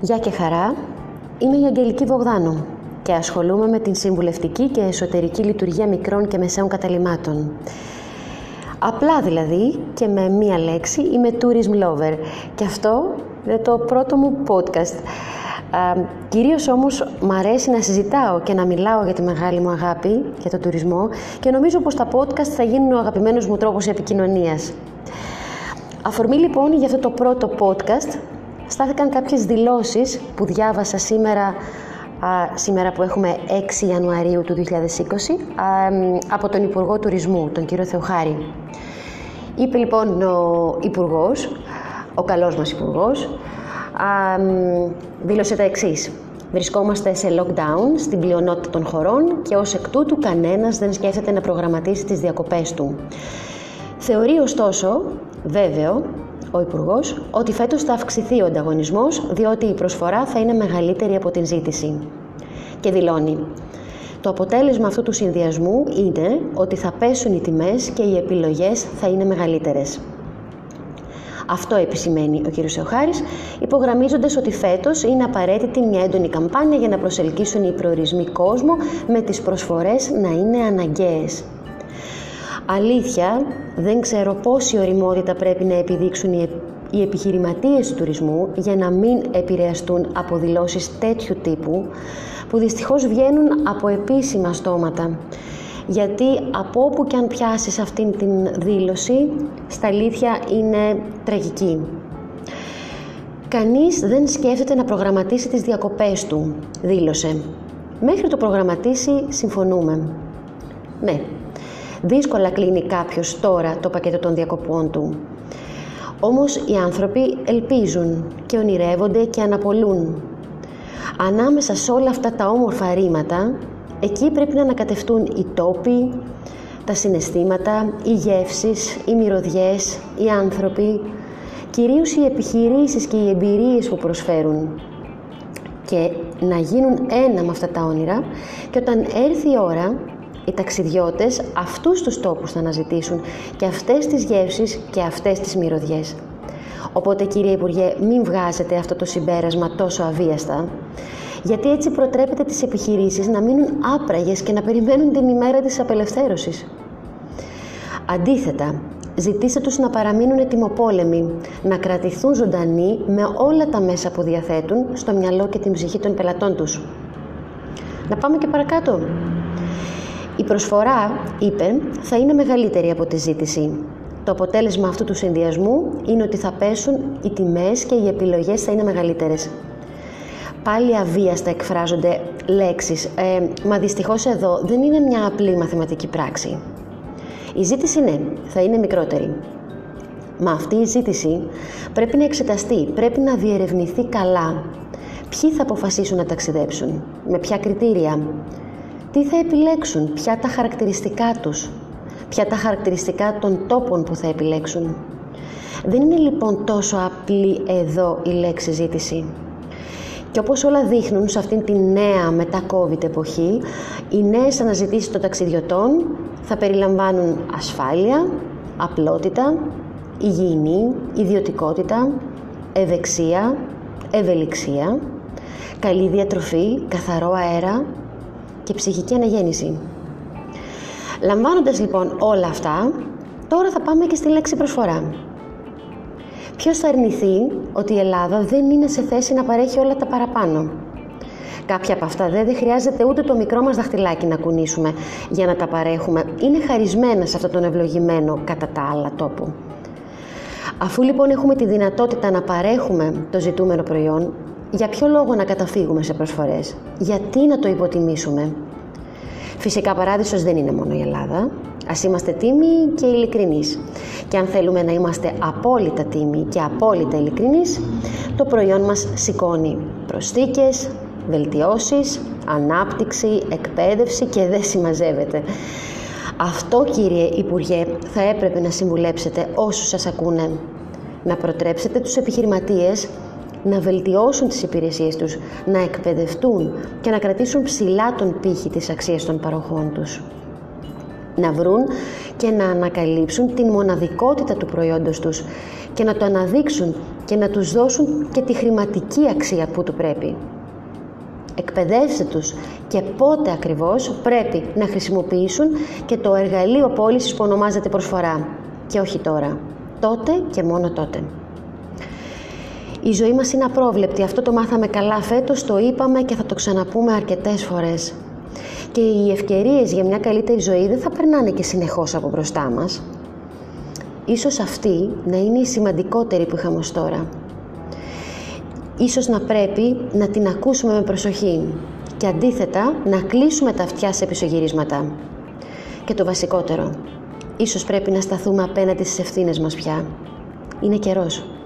Γεια και χαρά, είμαι η Αγγελική Βογδάνου και ασχολούμαι με την συμβουλευτική και εσωτερική λειτουργία μικρών και μεσαίων καταλήμματων. Απλά δηλαδή και με μία λέξη είμαι tourism lover και αυτό είναι το πρώτο μου podcast. Α, κυρίως όμως μ' αρέσει να συζητάω και να μιλάω για τη μεγάλη μου αγάπη για τον τουρισμό και νομίζω πως τα podcast θα γίνουν ο αγαπημένος μου τρόπος επικοινωνίας. Αφορμή λοιπόν για αυτό το πρώτο podcast στάθηκαν κάποιες δηλώσεις που διάβασα σήμερα, σήμερα που έχουμε 6 Ιανουαρίου του 2020 από τον Υπουργό Τουρισμού, τον κύριο Θεοχάρη. Είπε λοιπόν ο Υπουργός, ο καλός μας Υπουργός, δήλωσε τα εξής. Βρισκόμαστε σε lockdown στην πλειονότητα των χωρών και ως εκ τούτου κανένας δεν σκέφτεται να προγραμματίσει τις διακοπές του. Θεωρεί ωστόσο βέβαιο ο Υπουργός ότι φέτος θα αυξηθεί ο ανταγωνισμός διότι η προσφορά θα είναι μεγαλύτερη από την ζήτηση. Και δηλώνει το αποτέλεσμα αυτού του συνδυασμού είναι ότι θα πέσουν οι τιμές και οι επιλογές θα είναι μεγαλύτερες. Αυτό επισημαίνει ο κ. Σεοχάρης, υπογραμμίζοντας ότι φέτος είναι απαραίτητη μια έντονη καμπάνια για να προσελκύσουν οι προορισμοί κόσμο με τις προσφορές να είναι αναγκαίες. Αλήθεια, δεν ξέρω πόση οριμότητα πρέπει να επιδείξουν οι επιχειρηματίες του τουρισμού για να μην επηρεαστούν από δηλώσεις τέτοιου τύπου που δυστυχώς βγαίνουν από επίσημα στόματα. Γιατί από όπου και αν πιάσεις αυτήν την δήλωση, στα αλήθεια είναι τραγική. Κανείς δεν σκέφτεται να προγραμματίσει τις διακοπές του, δήλωσε. Μέχρι το προγραμματίσει συμφωνούμε. Ναι, Δύσκολα κλείνει κάποιος τώρα το πακέτο των διακοπών του. Όμως οι άνθρωποι ελπίζουν και ονειρεύονται και αναπολούν. Ανάμεσα σε όλα αυτά τα όμορφα ρήματα, εκεί πρέπει να ανακατευτούν οι τόποι, τα συναισθήματα, οι γεύσεις, οι μυρωδιές, οι άνθρωποι, κυρίως οι επιχειρήσεις και οι εμπειρίες που προσφέρουν και να γίνουν ένα με αυτά τα όνειρα και όταν έρθει η ώρα οι ταξιδιώτες αυτούς τους τόπους θα αναζητήσουν και αυτές τις γεύσεις και αυτές τις μυρωδιές. Οπότε κύριε Υπουργέ, μην βγάζετε αυτό το συμπέρασμα τόσο αβίαστα, γιατί έτσι προτρέπετε τις επιχειρήσεις να μείνουν άπραγες και να περιμένουν την ημέρα της απελευθέρωσης. Αντίθετα, ζητήστε τους να παραμείνουν ετοιμοπόλεμοι, να κρατηθούν ζωντανοί με όλα τα μέσα που διαθέτουν στο μυαλό και την ψυχή των πελατών τους. Να πάμε και παρακάτω. Η προσφορά, είπε, θα είναι μεγαλύτερη από τη ζήτηση. Το αποτέλεσμα αυτού του συνδυασμού είναι ότι θα πέσουν οι τιμές και οι επιλογές θα είναι μεγαλύτερες. Πάλι αβίαστα εκφράζονται λέξεις, ε, μα δυστυχώς εδώ δεν είναι μια απλή μαθηματική πράξη. Η ζήτηση ναι, θα είναι μικρότερη. Μα αυτή η ζήτηση πρέπει να εξεταστεί, πρέπει να διερευνηθεί καλά. Ποιοι θα αποφασίσουν να ταξιδέψουν, με ποια κριτήρια, τι θα επιλέξουν, ποια τα χαρακτηριστικά τους, ποια τα χαρακτηριστικά των τόπων που θα επιλέξουν. Δεν είναι λοιπόν τόσο απλή εδώ η λέξη ζήτηση. Και όπως όλα δείχνουν σε αυτήν την νέα μετά COVID εποχή, οι νέες αναζητήσεις των ταξιδιωτών θα περιλαμβάνουν ασφάλεια, απλότητα, υγιεινή, ιδιωτικότητα, ευεξία, ευελιξία, καλή διατροφή, καθαρό αέρα, και ψυχική αναγέννηση. Λαμβάνοντας λοιπόν όλα αυτά, τώρα θα πάμε και στη λέξη προσφορά. Ποιος θα αρνηθεί ότι η Ελλάδα δεν είναι σε θέση να παρέχει όλα τα παραπάνω; Κάποια από αυτά δεν χρειάζεται ούτε το μικρό μας δαχτυλάκι να κουνήσουμε για να τα παρέχουμε. Είναι χαρισμένα σε αυτόν τον ευλογημένο κατά τα άλλα τόπο. Αφού λοιπόν έχουμε τη δυνατότητα να παρέχουμε το ζητούμενο προϊόν, για ποιο λόγο να καταφύγουμε σε προσφορές, γιατί να το υποτιμήσουμε; Φυσικά παράδεισος δεν είναι μόνο η Ελλάδα, ας είμαστε τίμοι και ειλικρινείς. Και αν θέλουμε να είμαστε απόλυτα τίμοι και απόλυτα ειλικρινείς, το προϊόν μας σηκώνει προσθήκες, βελτιώσεις, ανάπτυξη, εκπαίδευση και δεν συμμαζεύεται. Αυτό κύριε Υπουργέ θα έπρεπε να συμβουλέψετε όσους σας ακούνε. Να προτρέψετε τους επιχειρηματίες να βελτιώσουν τις υπηρεσίες τους, να εκπαιδευτούν και να κρατήσουν ψηλά τον πύχη της αξίας των παροχών τους. να βρουν και να ανακαλύψουν την μοναδικότητα του προϊόντος τους και να το αναδείξουν και να τους δώσουν και τη χρηματική αξία που του πρέπει. Εκπαιδεύστε τους και πότε ακριβώς πρέπει να χρησιμοποιήσουν και το εργαλείο πώλησης που ονομάζεται προσφορά και όχι τώρα. Τότε και μόνο τότε. Η ζωή μας είναι απρόβλεπτη. Αυτό το μάθαμε καλά φέτος, το είπαμε και θα το ξαναπούμε αρκετές φορές. Και οι ευκαιρίες για μια καλύτερη ζωή δεν θα περνάνε και συνεχώς από μπροστά μας. Ίσως αυτή να είναι η σημαντικότερη που είχαμε ως τώρα. Ίσως να πρέπει να την ακούσουμε με προσοχή και αντίθετα να κλείσουμε τα αυτιά σε πισωγυρίσματα. Και το βασικότερο, ίσως πρέπει να σταθούμε απέναντι στις ευθύνες μας πια. Είναι καιρός.